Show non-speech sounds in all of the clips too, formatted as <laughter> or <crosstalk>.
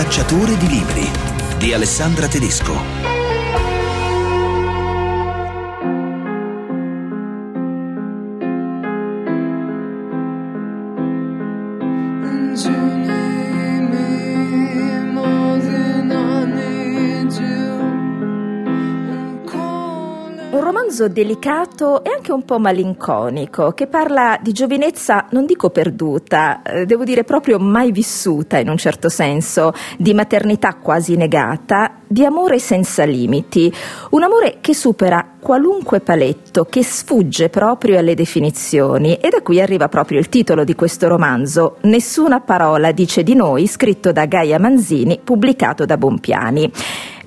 cacciatore di libri di Alessandra Tedesco. Romanzo delicato e anche un po' malinconico, che parla di giovinezza, non dico perduta, eh, devo dire proprio mai vissuta in un certo senso, di maternità quasi negata, di amore senza limiti, un amore che supera qualunque paletto, che sfugge proprio alle definizioni e da qui arriva proprio il titolo di questo romanzo, Nessuna parola dice di noi, scritto da Gaia Manzini, pubblicato da Bompiani.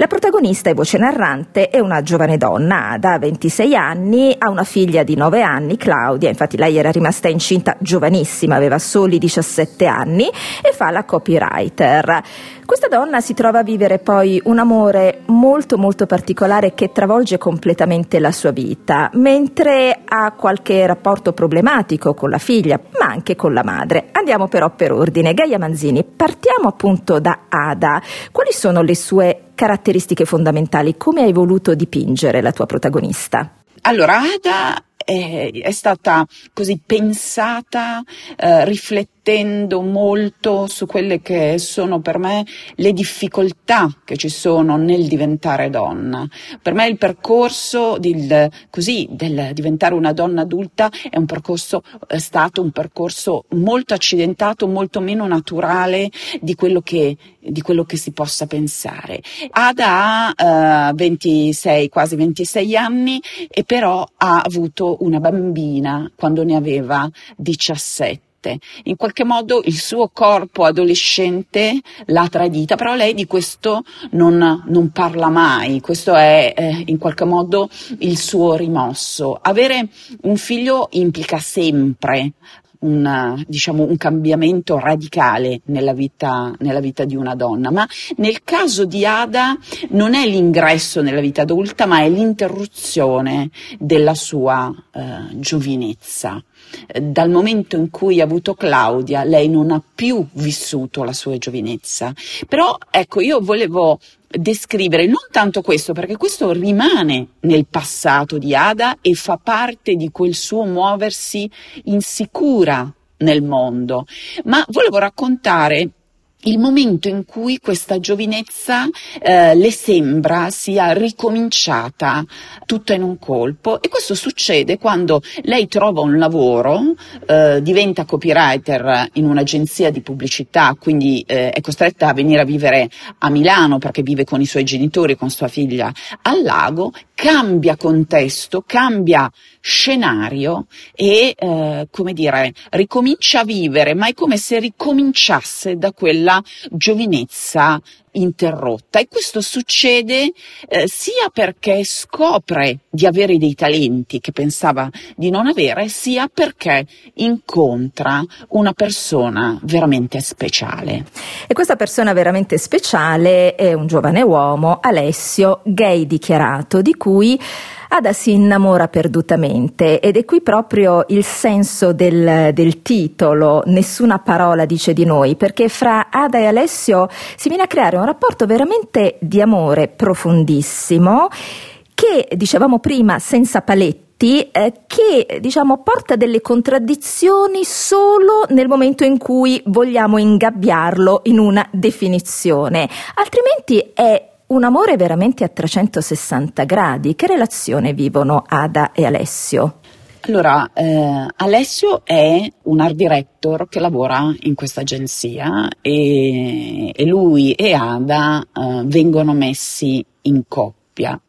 La protagonista e voce narrante è una giovane donna, Ada, 26 anni, ha una figlia di 9 anni, Claudia, infatti lei era rimasta incinta giovanissima, aveva soli 17 anni e fa la copywriter. Questa donna si trova a vivere poi un amore molto molto particolare che travolge completamente la sua vita, mentre ha qualche rapporto problematico con la figlia, ma anche con la madre. Andiamo però per ordine. Gaia Manzini, partiamo appunto da Ada. Quali sono le sue caratteristiche fondamentali? Come hai voluto dipingere la tua protagonista? Allora, Ada è, è stata così pensata, eh, riflettendo molto su quelle che sono per me le difficoltà che ci sono nel diventare donna. Per me il percorso del, così, del diventare una donna adulta è un percorso, è stato un percorso molto accidentato, molto meno naturale di quello che, di quello che si possa pensare. Ada ha eh, 26, quasi 26 anni e però ha avuto una bambina quando ne aveva 17 in qualche modo il suo corpo adolescente l'ha tradita, però lei di questo non, non parla mai, questo è eh, in qualche modo il suo rimosso. Avere un figlio implica sempre un, diciamo, un cambiamento radicale nella vita, nella vita di una donna, ma nel caso di Ada non è l'ingresso nella vita adulta, ma è l'interruzione della sua eh, giovinezza. Dal momento in cui ha avuto Claudia, lei non ha più vissuto la sua giovinezza. Però ecco, io volevo descrivere non tanto questo, perché questo rimane nel passato di Ada e fa parte di quel suo muoversi insicura nel mondo, ma volevo raccontare il momento in cui questa giovinezza eh, le sembra sia ricominciata tutta in un colpo. E questo succede quando lei trova un lavoro, eh, diventa copywriter in un'agenzia di pubblicità, quindi eh, è costretta a venire a vivere a Milano perché vive con i suoi genitori, con sua figlia al lago, cambia contesto, cambia scenario e, eh, come dire, ricomincia a vivere, ma è come se ricominciasse da quella giovinezza interrotta e questo succede eh, sia perché scopre di avere dei talenti che pensava di non avere, sia perché incontra una persona veramente speciale. E questa persona veramente speciale è un giovane uomo, Alessio, gay dichiarato, di cui Ada si innamora perdutamente ed è qui proprio il senso del, del titolo, nessuna parola dice di noi, perché fra Ada e Alessio si viene a creare un rapporto veramente di amore profondissimo che, dicevamo prima, senza paletti, eh, che diciamo porta delle contraddizioni solo nel momento in cui vogliamo ingabbiarlo in una definizione, altrimenti è un amore veramente a 360 gradi. Che relazione vivono Ada e Alessio? Allora, eh, Alessio è un art director che lavora in questa agenzia e, e lui e Ada eh, vengono messi in coppia.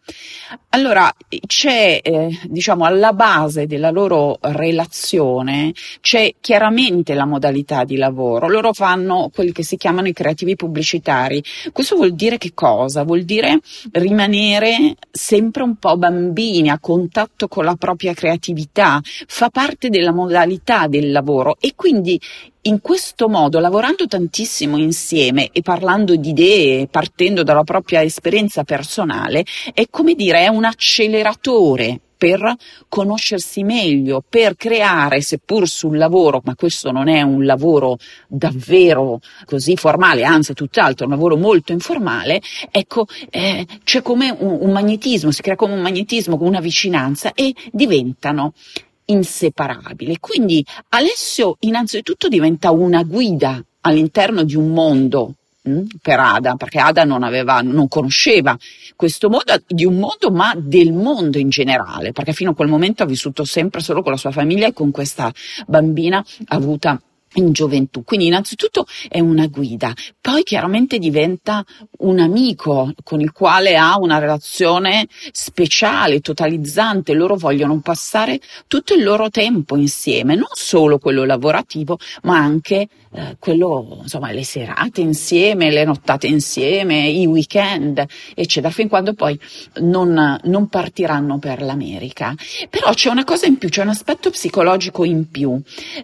Allora, c'è, eh, diciamo, alla base della loro relazione c'è chiaramente la modalità di lavoro. Loro fanno quelli che si chiamano i creativi pubblicitari. Questo vuol dire che cosa? Vuol dire rimanere sempre un po' bambini, a contatto con la propria creatività. Fa parte della modalità del lavoro e quindi in questo modo, lavorando tantissimo insieme e parlando di idee, partendo dalla propria esperienza personale, è come dire, è un acceleratore per conoscersi meglio, per creare, seppur sul lavoro, ma questo non è un lavoro davvero così formale, anzi tutt'altro, è un lavoro molto informale, ecco, eh, c'è come un, un magnetismo, si crea come un magnetismo, una vicinanza e diventano inseparabili. Quindi Alessio innanzitutto diventa una guida all'interno di un mondo Mm, per Ada, perché Ada non, aveva, non conosceva questo mondo di un mondo, ma del mondo in generale, perché fino a quel momento ha vissuto sempre solo con la sua famiglia e con questa bambina avuta in gioventù. Quindi innanzitutto è una guida, poi chiaramente diventa un amico con il quale ha una relazione speciale, totalizzante, loro vogliono passare tutto il loro tempo insieme, non solo quello lavorativo, ma anche eh, quello, insomma, le serate insieme, le nottate insieme, i weekend, eccetera, fin quando poi non, non partiranno per l'America. Però c'è una cosa in più, c'è un aspetto psicologico in più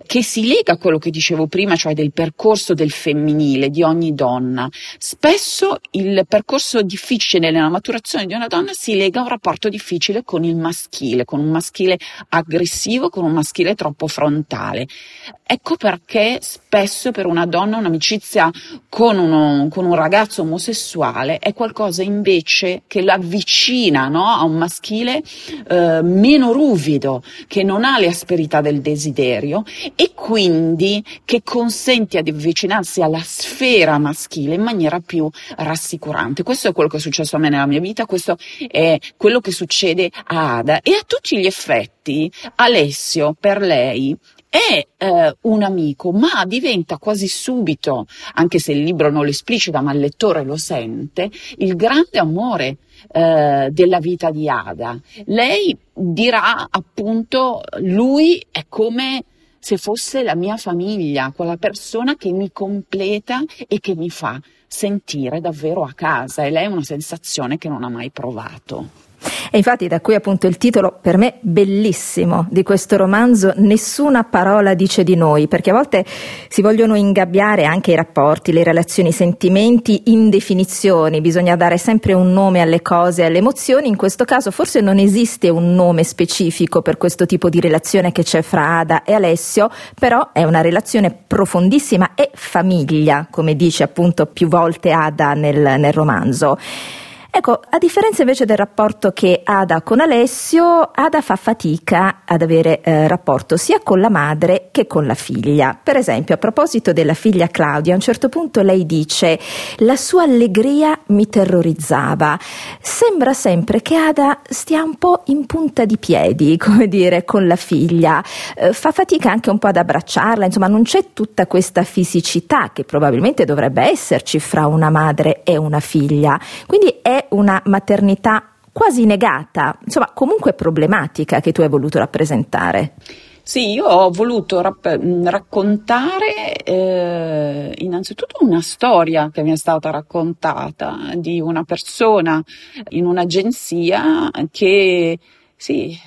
che si lega a quello che dicevo prima, cioè del percorso del femminile di ogni donna. Spesso il percorso difficile nella maturazione di una donna si lega a un rapporto difficile con il maschile, con un maschile aggressivo, con un maschile troppo frontale. Ecco perché spesso per una donna un'amicizia con, uno, con un ragazzo omosessuale è qualcosa invece che l'avvicina no, a un maschile eh, meno ruvido, che non ha le asperità del desiderio e quindi che consente di avvicinarsi alla sfera maschile in maniera più rassicurante. Questo è quello che è successo a me nella mia vita, questo è quello che succede a Ada e a tutti gli effetti Alessio per lei è eh, un amico, ma diventa quasi subito, anche se il libro non lo esplicita, ma il lettore lo sente, il grande amore eh, della vita di Ada. Lei dirà appunto, lui è come se fosse la mia famiglia, quella persona che mi completa e che mi fa sentire davvero a casa e lei è una sensazione che non ha mai provato. E infatti da qui appunto il titolo per me bellissimo di questo romanzo, Nessuna parola dice di noi, perché a volte si vogliono ingabbiare anche i rapporti, le relazioni, i sentimenti in definizioni, bisogna dare sempre un nome alle cose, alle emozioni, in questo caso forse non esiste un nome specifico per questo tipo di relazione che c'è fra Ada e Alessio, però è una relazione profondissima e famiglia, come dice appunto più volte Ada nel, nel romanzo. Ecco, a differenza invece del rapporto che Ada con Alessio, Ada fa fatica ad avere eh, rapporto sia con la madre che con la figlia. Per esempio, a proposito della figlia Claudia, a un certo punto lei dice la sua allegria mi terrorizzava. Sembra sempre che Ada stia un po' in punta di piedi, <laughs> come dire, con la figlia. Eh, fa fatica anche un po' ad abbracciarla, insomma, non c'è tutta questa fisicità che probabilmente dovrebbe esserci fra una madre e una figlia. Quindi è una maternità quasi negata, insomma comunque problematica che tu hai voluto rappresentare. Sì, io ho voluto rap- raccontare eh, innanzitutto una storia che mi è stata raccontata di una persona in un'agenzia che sì,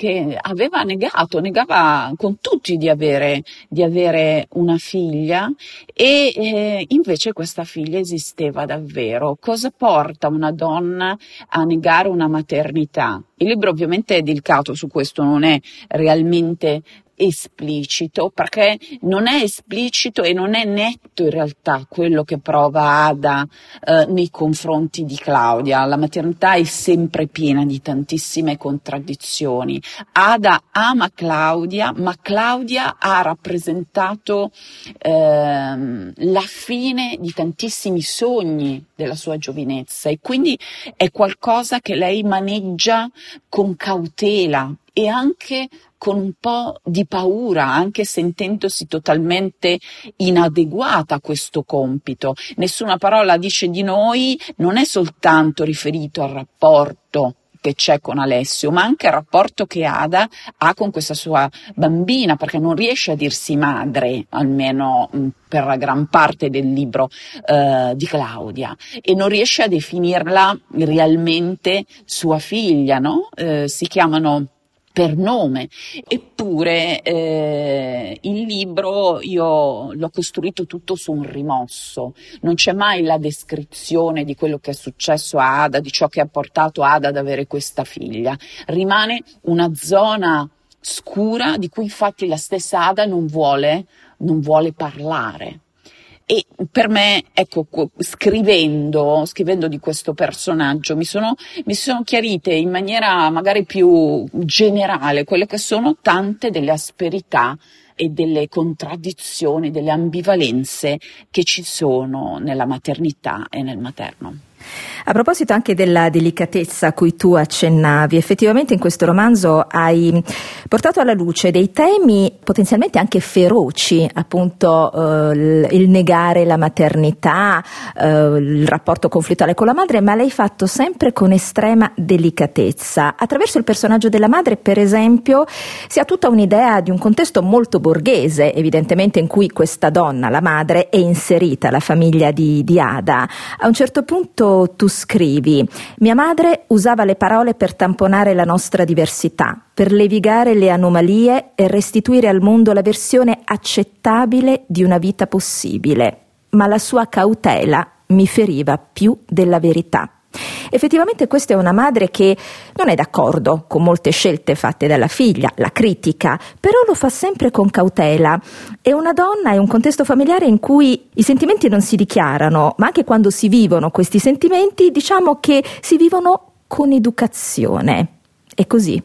che aveva negato, negava con tutti di avere, di avere una figlia e eh, invece questa figlia esisteva davvero. Cosa porta una donna a negare una maternità? Il libro ovviamente è delicato su questo, non è realmente esplicito perché non è esplicito e non è netto in realtà quello che prova Ada eh, nei confronti di Claudia. La maternità è sempre piena di tantissime contraddizioni. Ada ama Claudia, ma Claudia ha rappresentato ehm, la fine di tantissimi sogni della sua giovinezza e quindi è qualcosa che lei maneggia con cautela e anche con un po' di paura, anche sentendosi totalmente inadeguata a questo compito. Nessuna parola dice di noi non è soltanto riferito al rapporto che c'è con Alessio, ma anche il rapporto che Ada ha con questa sua bambina, perché non riesce a dirsi madre, almeno mm, per la gran parte del libro eh, di Claudia, e non riesce a definirla realmente sua figlia, no? Eh, si chiamano per nome. Eppure eh, il libro io l'ho costruito tutto su un rimosso, non c'è mai la descrizione di quello che è successo a Ada, di ciò che ha portato Ada ad avere questa figlia. Rimane una zona scura di cui infatti la stessa Ada non vuole, non vuole parlare. E per me, ecco, scrivendo, scrivendo di questo personaggio, mi sono, mi sono chiarite in maniera magari più generale quelle che sono tante delle asperità e delle contraddizioni, delle ambivalenze che ci sono nella maternità e nel materno. A proposito anche della delicatezza a cui tu accennavi, effettivamente in questo romanzo hai portato alla luce dei temi potenzialmente anche feroci, appunto eh, il negare la maternità, eh, il rapporto conflittuale con la madre, ma l'hai fatto sempre con estrema delicatezza. Attraverso il personaggio della madre, per esempio, si ha tutta un'idea di un contesto molto borghese, evidentemente in cui questa donna, la madre, è inserita, la famiglia di, di Ada. A un certo punto tu scrivi, mia madre usava le parole per tamponare la nostra diversità, per levigare le anomalie e restituire al mondo la versione accettabile di una vita possibile, ma la sua cautela mi feriva più della verità. Effettivamente questa è una madre che non è d'accordo con molte scelte fatte dalla figlia, la critica, però lo fa sempre con cautela. È una donna, è un contesto familiare in cui i sentimenti non si dichiarano, ma anche quando si vivono questi sentimenti, diciamo che si vivono con educazione. È così.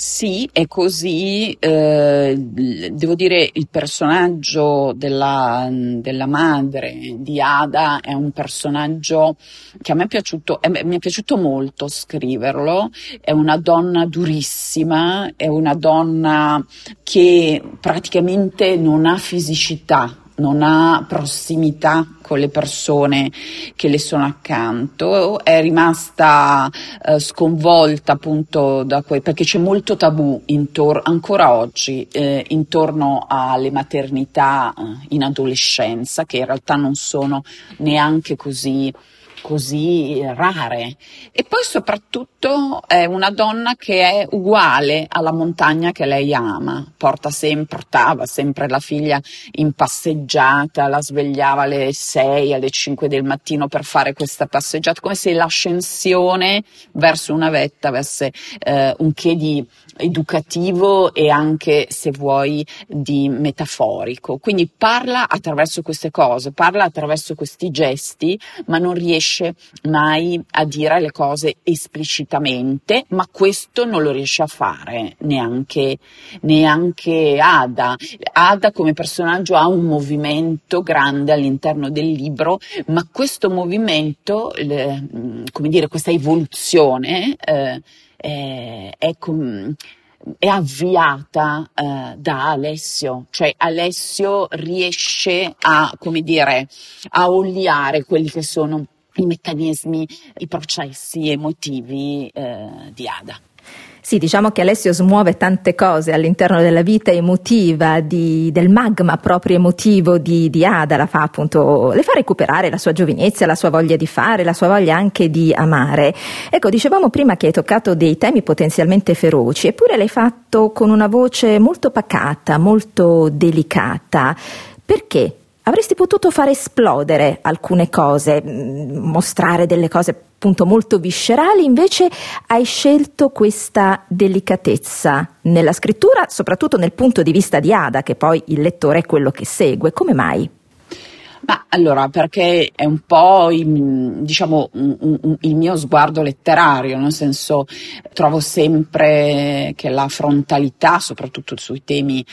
Sì, è così. Eh, devo dire, il personaggio della, della, madre di Ada è un personaggio che a me è piaciuto, è, mi è piaciuto molto scriverlo. È una donna durissima, è una donna che praticamente non ha fisicità, non ha prossimità con le persone che le sono accanto, è rimasta eh, sconvolta appunto da quei, perché c'è molto tabù intorno, ancora oggi eh, intorno alle maternità eh, in adolescenza, che in realtà non sono neanche così così rare. E poi soprattutto è una donna che è uguale alla montagna che lei ama, porta sempre, portava sempre la figlia in passeggiata, la svegliava alle 6, alle 5 del mattino per fare questa passeggiata, come se l'ascensione verso una vetta avesse eh, un che di educativo e anche, se vuoi, di metaforico. Quindi parla attraverso queste cose, parla attraverso questi gesti, ma non riesce mai a dire le cose esplicitamente, ma questo non lo riesce a fare neanche, neanche Ada. Ada come personaggio ha un movimento grande all'interno del libro, ma questo movimento, le, come dire, questa evoluzione, eh, è, è, com- è avviata eh, da Alessio, cioè Alessio riesce a, come dire, a oliare quelli che sono i meccanismi, i processi emotivi eh, di Ada. Sì, diciamo che Alessio smuove tante cose all'interno della vita emotiva, di, del magma proprio emotivo di, di Ada, la fa appunto, le fa recuperare la sua giovinezza, la sua voglia di fare, la sua voglia anche di amare. Ecco, dicevamo prima che hai toccato dei temi potenzialmente feroci, eppure l'hai fatto con una voce molto pacata, molto delicata. Perché? Avresti potuto far esplodere alcune cose, mm, mostrare delle cose appunto molto viscerali, invece hai scelto questa delicatezza nella scrittura, soprattutto nel punto di vista di Ada, che poi il lettore è quello che segue. Come mai? Ma allora, perché è un po' il, diciamo, un, un, il mio sguardo letterario, nel senso trovo sempre che la frontalità, soprattutto sui temi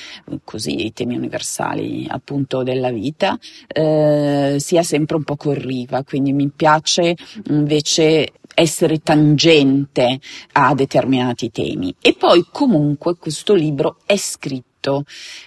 così, i temi universali appunto della vita, eh, sia sempre un po' corriva, quindi mi piace invece essere tangente a determinati temi. E poi comunque questo libro è scritto scritto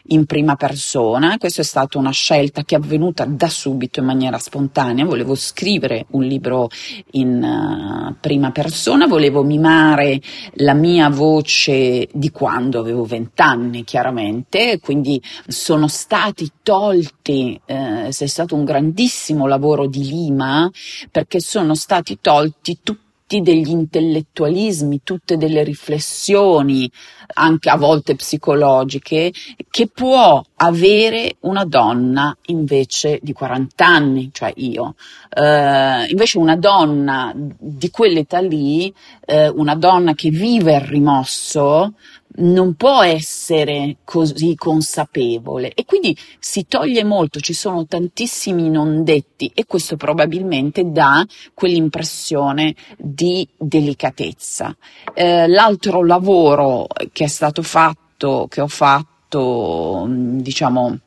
in prima persona. Questa è stata una scelta che è avvenuta da subito in maniera spontanea. Volevo scrivere un libro in uh, prima persona, volevo mimare la mia voce di quando avevo vent'anni, chiaramente, quindi sono stati tolti, eh, è stato un grandissimo lavoro di Lima perché sono stati tolti tutti tutti degli intellettualismi, tutte delle riflessioni, anche a volte psicologiche, che può avere una donna invece di 40 anni, cioè io. Uh, invece una donna di quell'età lì, uh, una donna che vive il rimosso, non può essere così consapevole e quindi si toglie molto, ci sono tantissimi non detti e questo probabilmente dà quell'impressione di delicatezza. Eh, l'altro lavoro che è stato fatto, che ho fatto, diciamo,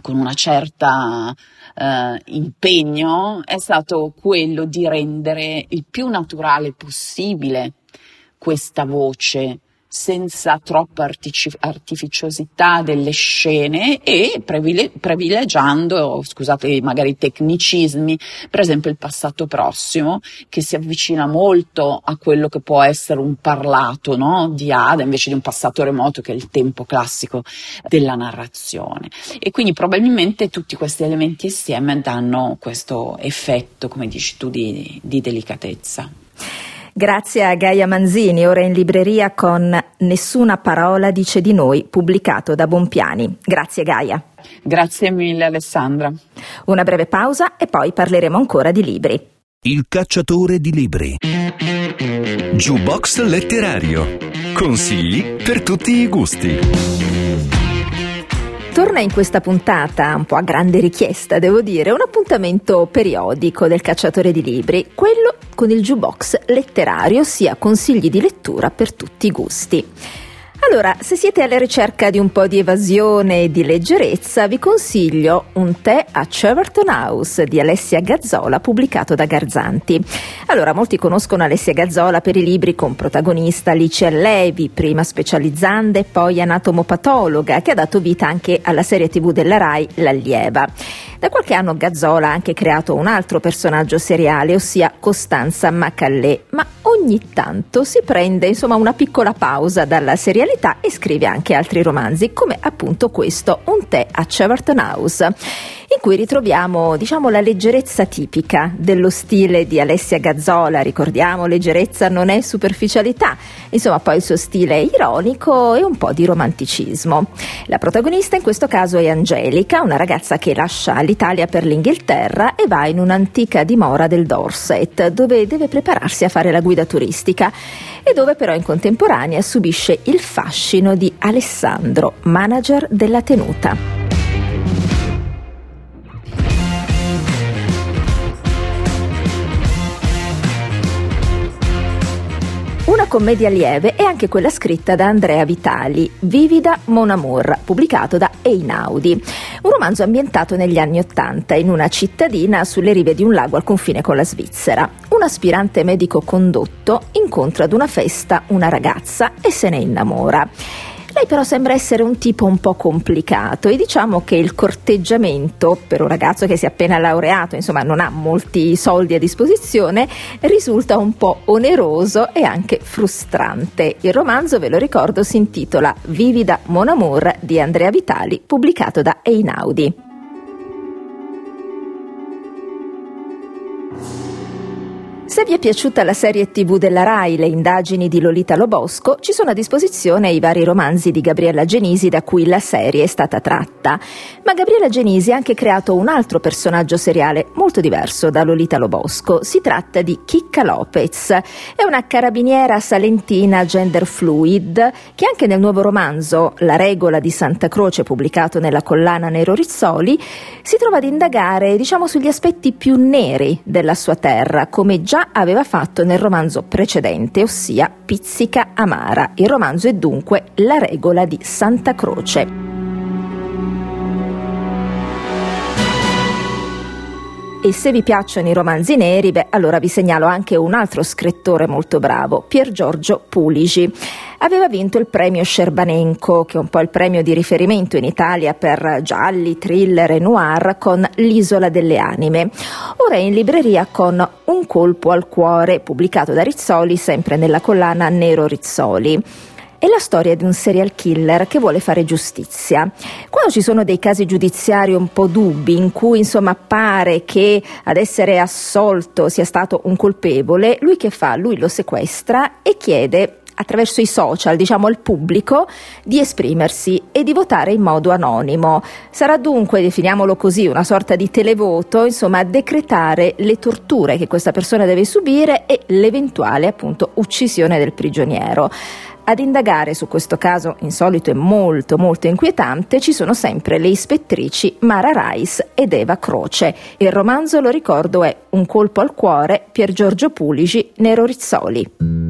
con una certa eh, impegno, è stato quello di rendere il più naturale possibile questa voce senza troppa artici- artificiosità delle scene e privile- privilegiando, scusate magari i tecnicismi, per esempio il passato prossimo che si avvicina molto a quello che può essere un parlato no? di Ada invece di un passato remoto che è il tempo classico della narrazione e quindi probabilmente tutti questi elementi insieme danno questo effetto, come dici tu, di, di delicatezza. Grazie a Gaia Manzini, ora in libreria con Nessuna parola dice di noi, pubblicato da Bompiani. Grazie Gaia. Grazie mille Alessandra. Una breve pausa e poi parleremo ancora di libri. Il cacciatore di libri. Jukebox letterario. Consigli per tutti i gusti. Torna in questa puntata, un po' a grande richiesta devo dire, un appuntamento periodico del cacciatore di libri, quello con il jukebox letterario, ossia consigli di lettura per tutti i gusti. Allora, se siete alla ricerca di un po' di evasione e di leggerezza, vi consiglio Un tè a Cheverton House di Alessia Gazzola, pubblicato da Garzanti. Allora, molti conoscono Alessia Gazzola per i libri con protagonista Alice Levi, prima specializzante e poi anatomopatologa, che ha dato vita anche alla serie tv della RAI L'Allieva. Da qualche anno Gazzola ha anche creato un altro personaggio seriale, ossia Costanza Macallè, ma ogni tanto si prende insomma una piccola pausa dalla serialità e scrive anche altri romanzi, come appunto questo Un tè a Cheverton House, in cui ritroviamo diciamo la leggerezza tipica dello stile di Alessia Gazzola, ricordiamo leggerezza non è superficialità, insomma poi il suo stile ironico e un po' di romanticismo. La protagonista in questo caso è Angelica, una ragazza che lascia l'Italia per l'Inghilterra e va in un'antica dimora del Dorset, dove deve prepararsi a fare la guida turistica e dove però in contemporanea subisce il fascino di Alessandro, manager della tenuta. Commedia lieve è anche quella scritta da Andrea Vitali, Vivida Mon Amour, pubblicato da Einaudi. Un romanzo ambientato negli anni Ottanta in una cittadina sulle rive di un lago al confine con la Svizzera. Un aspirante medico condotto incontra ad una festa una ragazza e se ne innamora. Lei però sembra essere un tipo un po' complicato e diciamo che il corteggiamento per un ragazzo che si è appena laureato, insomma non ha molti soldi a disposizione, risulta un po' oneroso e anche frustrante. Il romanzo, ve lo ricordo, si intitola Vivida Mon Amour di Andrea Vitali, pubblicato da Einaudi. Se vi è piaciuta la serie tv della RAI, le indagini di Lolita Lobosco, ci sono a disposizione i vari romanzi di Gabriella Genisi da cui la serie è stata tratta. Ma Gabriella Genisi ha anche creato un altro personaggio seriale molto diverso da Lolita Lobosco. Si tratta di Chicca Lopez. È una carabiniera salentina gender fluid che anche nel nuovo romanzo La regola di Santa Croce pubblicato nella collana Nero Rizzoli si trova ad indagare, diciamo, sugli aspetti più neri della sua terra, come già aveva fatto nel romanzo precedente, ossia Pizzica Amara. Il romanzo è dunque La regola di Santa Croce. E se vi piacciono i romanzi neri, beh, allora vi segnalo anche un altro scrittore molto bravo, Pier Giorgio Puligi. Aveva vinto il premio Scerbanenko, che è un po' il premio di riferimento in Italia per gialli, thriller e noir, con L'isola delle anime. Ora è in libreria con Un colpo al cuore, pubblicato da Rizzoli, sempre nella collana Nero Rizzoli. È la storia di un serial killer che vuole fare giustizia. Quando ci sono dei casi giudiziari un po' dubbi, in cui insomma pare che ad essere assolto sia stato un colpevole, lui che fa? Lui lo sequestra e chiede attraverso i social, diciamo al pubblico, di esprimersi e di votare in modo anonimo. Sarà dunque, definiamolo così, una sorta di televoto, insomma, a decretare le torture che questa persona deve subire e l'eventuale appunto uccisione del prigioniero. Ad indagare su questo caso insolito e molto molto inquietante ci sono sempre le ispettrici Mara Rice ed Eva Croce. Il romanzo, lo ricordo, è Un colpo al cuore, Pier Giorgio Puligi, Nero Rizzoli.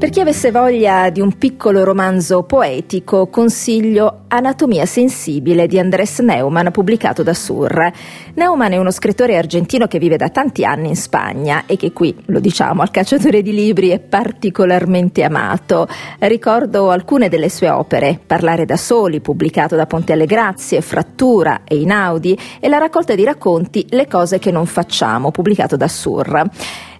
Per chi avesse voglia di un piccolo romanzo poetico, consiglio Anatomia sensibile di Andrés Neumann, pubblicato da Sur. Neumann è uno scrittore argentino che vive da tanti anni in Spagna e che qui, lo diciamo, al cacciatore di libri è particolarmente amato. Ricordo alcune delle sue opere, Parlare da soli, pubblicato da Ponte alle Grazie, Frattura e Inaudi, e la raccolta di racconti Le cose che non facciamo, pubblicato da Sur.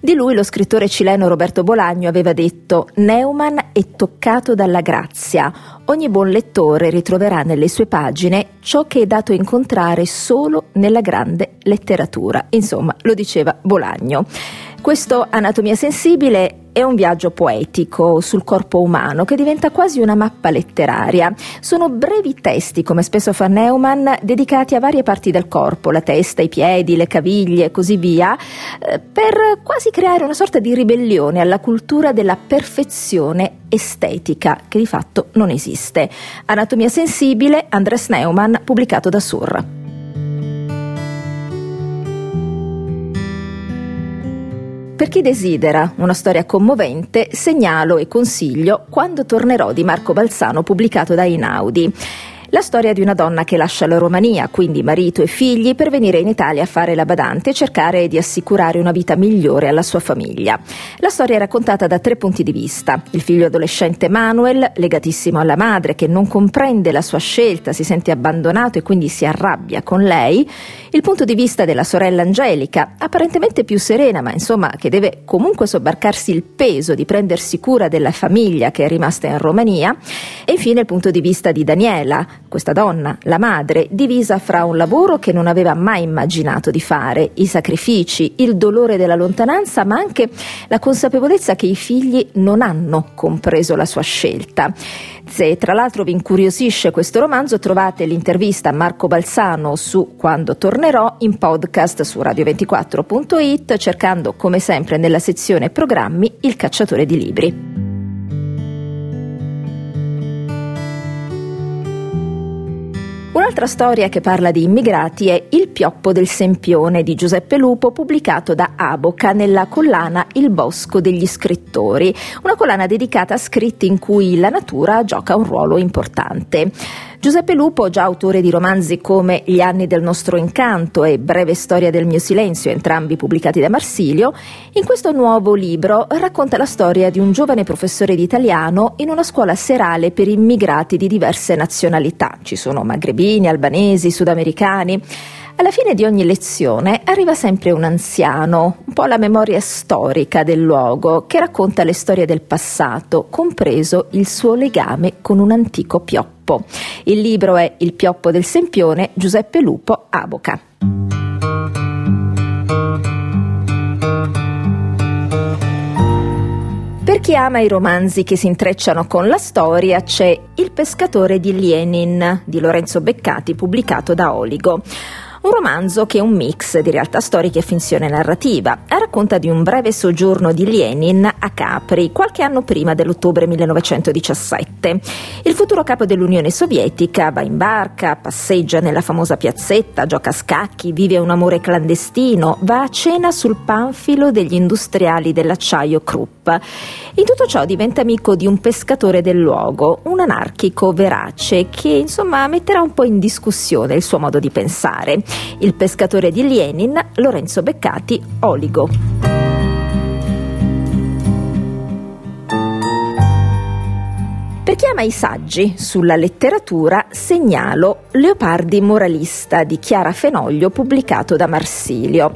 Di lui lo scrittore cileno Roberto Bolagno aveva detto Neumann è toccato dalla grazia. Ogni buon lettore ritroverà nelle sue pagine ciò che è dato incontrare solo nella grande letteratura. Insomma, lo diceva Bolagno. Questo Anatomia sensibile è un viaggio poetico sul corpo umano che diventa quasi una mappa letteraria. Sono brevi testi, come spesso fa Neumann, dedicati a varie parti del corpo, la testa, i piedi, le caviglie e così via, eh, per quasi creare una sorta di ribellione alla cultura della perfezione estetica, che di fatto non esiste. Anatomia sensibile, Andres Neumann, pubblicato da Surra. Per chi desidera una storia commovente, segnalo e consiglio Quando tornerò di Marco Balzano pubblicato da Inaudi. La storia di una donna che lascia la Romania, quindi marito e figli, per venire in Italia a fare la badante e cercare di assicurare una vita migliore alla sua famiglia. La storia è raccontata da tre punti di vista. Il figlio adolescente Manuel, legatissimo alla madre, che non comprende la sua scelta, si sente abbandonato e quindi si arrabbia con lei. Il punto di vista della sorella Angelica, apparentemente più serena, ma insomma che deve comunque sobbarcarsi il peso di prendersi cura della famiglia che è rimasta in Romania. E infine il punto di vista di Daniela, questa donna, la madre, divisa fra un lavoro che non aveva mai immaginato di fare, i sacrifici, il dolore della lontananza, ma anche la consapevolezza che i figli non hanno compreso la sua scelta. Se tra l'altro vi incuriosisce questo romanzo, trovate l'intervista a Marco Balsano su Quando tornerò in podcast su radio24.it cercando come sempre nella sezione programmi Il cacciatore di libri. Un'altra storia che parla di immigrati è Il pioppo del Sempione di Giuseppe Lupo, pubblicato da Aboca nella collana Il bosco degli scrittori, una collana dedicata a scritti in cui la natura gioca un ruolo importante. Giuseppe Lupo, già autore di romanzi come Gli anni del nostro incanto e Breve storia del mio silenzio, entrambi pubblicati da Marsilio, in questo nuovo libro racconta la storia di un giovane professore di italiano in una scuola serale per immigrati di diverse nazionalità. Ci sono magrebini, albanesi, sudamericani. Alla fine di ogni lezione arriva sempre un anziano, un po' la memoria storica del luogo, che racconta le storie del passato, compreso il suo legame con un antico pioppo. Il libro è Il pioppo del Sempione, Giuseppe Lupo, Aboca. Per chi ama i romanzi che si intrecciano con la storia c'è Il pescatore di Lenin di Lorenzo Beccati pubblicato da Oligo. Un romanzo che è un mix di realtà storiche e finzione narrativa. Racconta di un breve soggiorno di Lenin a Capri, qualche anno prima dell'ottobre 1917. Il futuro capo dell'Unione Sovietica va in barca, passeggia nella famosa piazzetta, gioca a scacchi, vive un amore clandestino, va a cena sul panfilo degli industriali dell'acciaio Krupp. In tutto ciò diventa amico di un pescatore del luogo, un anarchico verace che insomma metterà un po' in discussione il suo modo di pensare il pescatore di Lenin, Lorenzo Beccati, Oligo. Per chi ama i saggi sulla letteratura, segnalo Leopardi moralista di Chiara Fenoglio pubblicato da Marsilio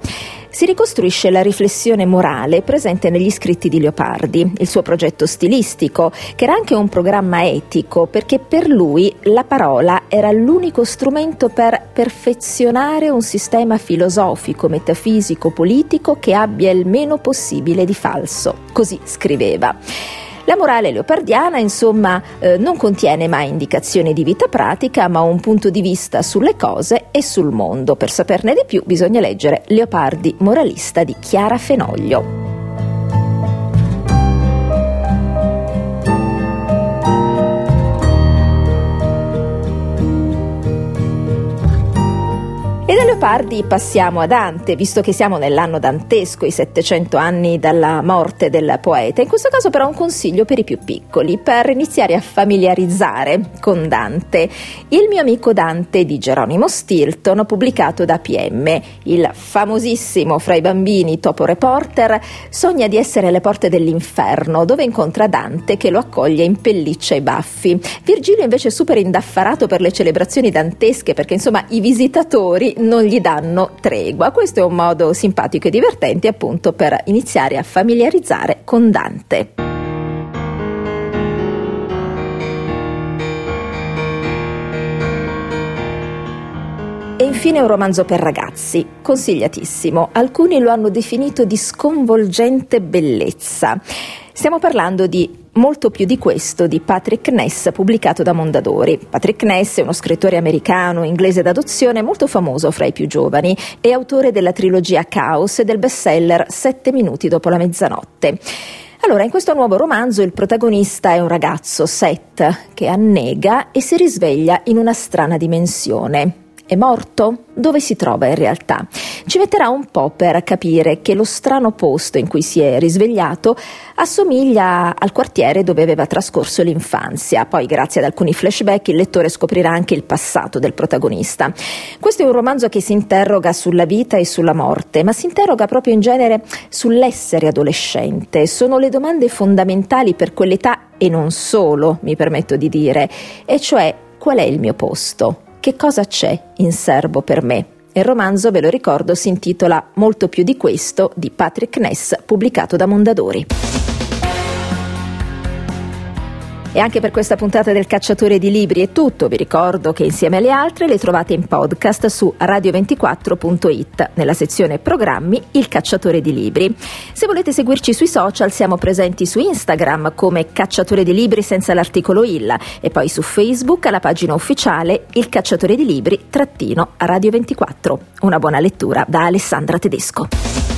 si ricostruisce la riflessione morale presente negli scritti di Leopardi, il suo progetto stilistico, che era anche un programma etico, perché per lui la parola era l'unico strumento per perfezionare un sistema filosofico, metafisico, politico che abbia il meno possibile di falso. Così scriveva. La morale leopardiana, insomma, eh, non contiene mai indicazioni di vita pratica, ma un punto di vista sulle cose e sul mondo. Per saperne di più bisogna leggere Leopardi moralista di Chiara Fenoglio. Leopardi passiamo a Dante, visto che siamo nell'anno dantesco, i 700 anni dalla morte del poeta. In questo caso però un consiglio per i più piccoli, per iniziare a familiarizzare con Dante. Il mio amico Dante di Geronimo Stilton, pubblicato da PM, il famosissimo fra i bambini topo reporter, sogna di essere alle porte dell'inferno, dove incontra Dante che lo accoglie in pelliccia e baffi. Virgilio invece è super indaffarato per le celebrazioni dantesche, perché insomma i visitatori non gli danno tregua. Questo è un modo simpatico e divertente appunto per iniziare a familiarizzare con Dante. E infine un romanzo per ragazzi, consigliatissimo. Alcuni lo hanno definito di sconvolgente bellezza. Stiamo parlando di molto più di questo di Patrick Ness pubblicato da Mondadori. Patrick Ness è uno scrittore americano, inglese d'adozione, molto famoso fra i più giovani e autore della trilogia Chaos e del bestseller Sette minuti dopo la mezzanotte. Allora, in questo nuovo romanzo il protagonista è un ragazzo, Seth, che annega e si risveglia in una strana dimensione. È morto? Dove si trova in realtà? Ci metterà un po' per capire che lo strano posto in cui si è risvegliato assomiglia al quartiere dove aveva trascorso l'infanzia. Poi, grazie ad alcuni flashback, il lettore scoprirà anche il passato del protagonista. Questo è un romanzo che si interroga sulla vita e sulla morte, ma si interroga proprio in genere sull'essere adolescente. Sono le domande fondamentali per quell'età e non solo, mi permetto di dire, e cioè qual è il mio posto? Che cosa c'è in serbo per me? Il romanzo, ve lo ricordo, si intitola Molto più di questo di Patrick Ness, pubblicato da Mondadori. E anche per questa puntata del Cacciatore di Libri è tutto. Vi ricordo che insieme alle altre le trovate in podcast su radio24.it nella sezione Programmi Il Cacciatore di Libri. Se volete seguirci sui social siamo presenti su Instagram come Cacciatore di Libri senza l'articolo il e poi su Facebook alla pagina ufficiale Il Cacciatore di Libri trattino Radio 24. Una buona lettura da Alessandra Tedesco.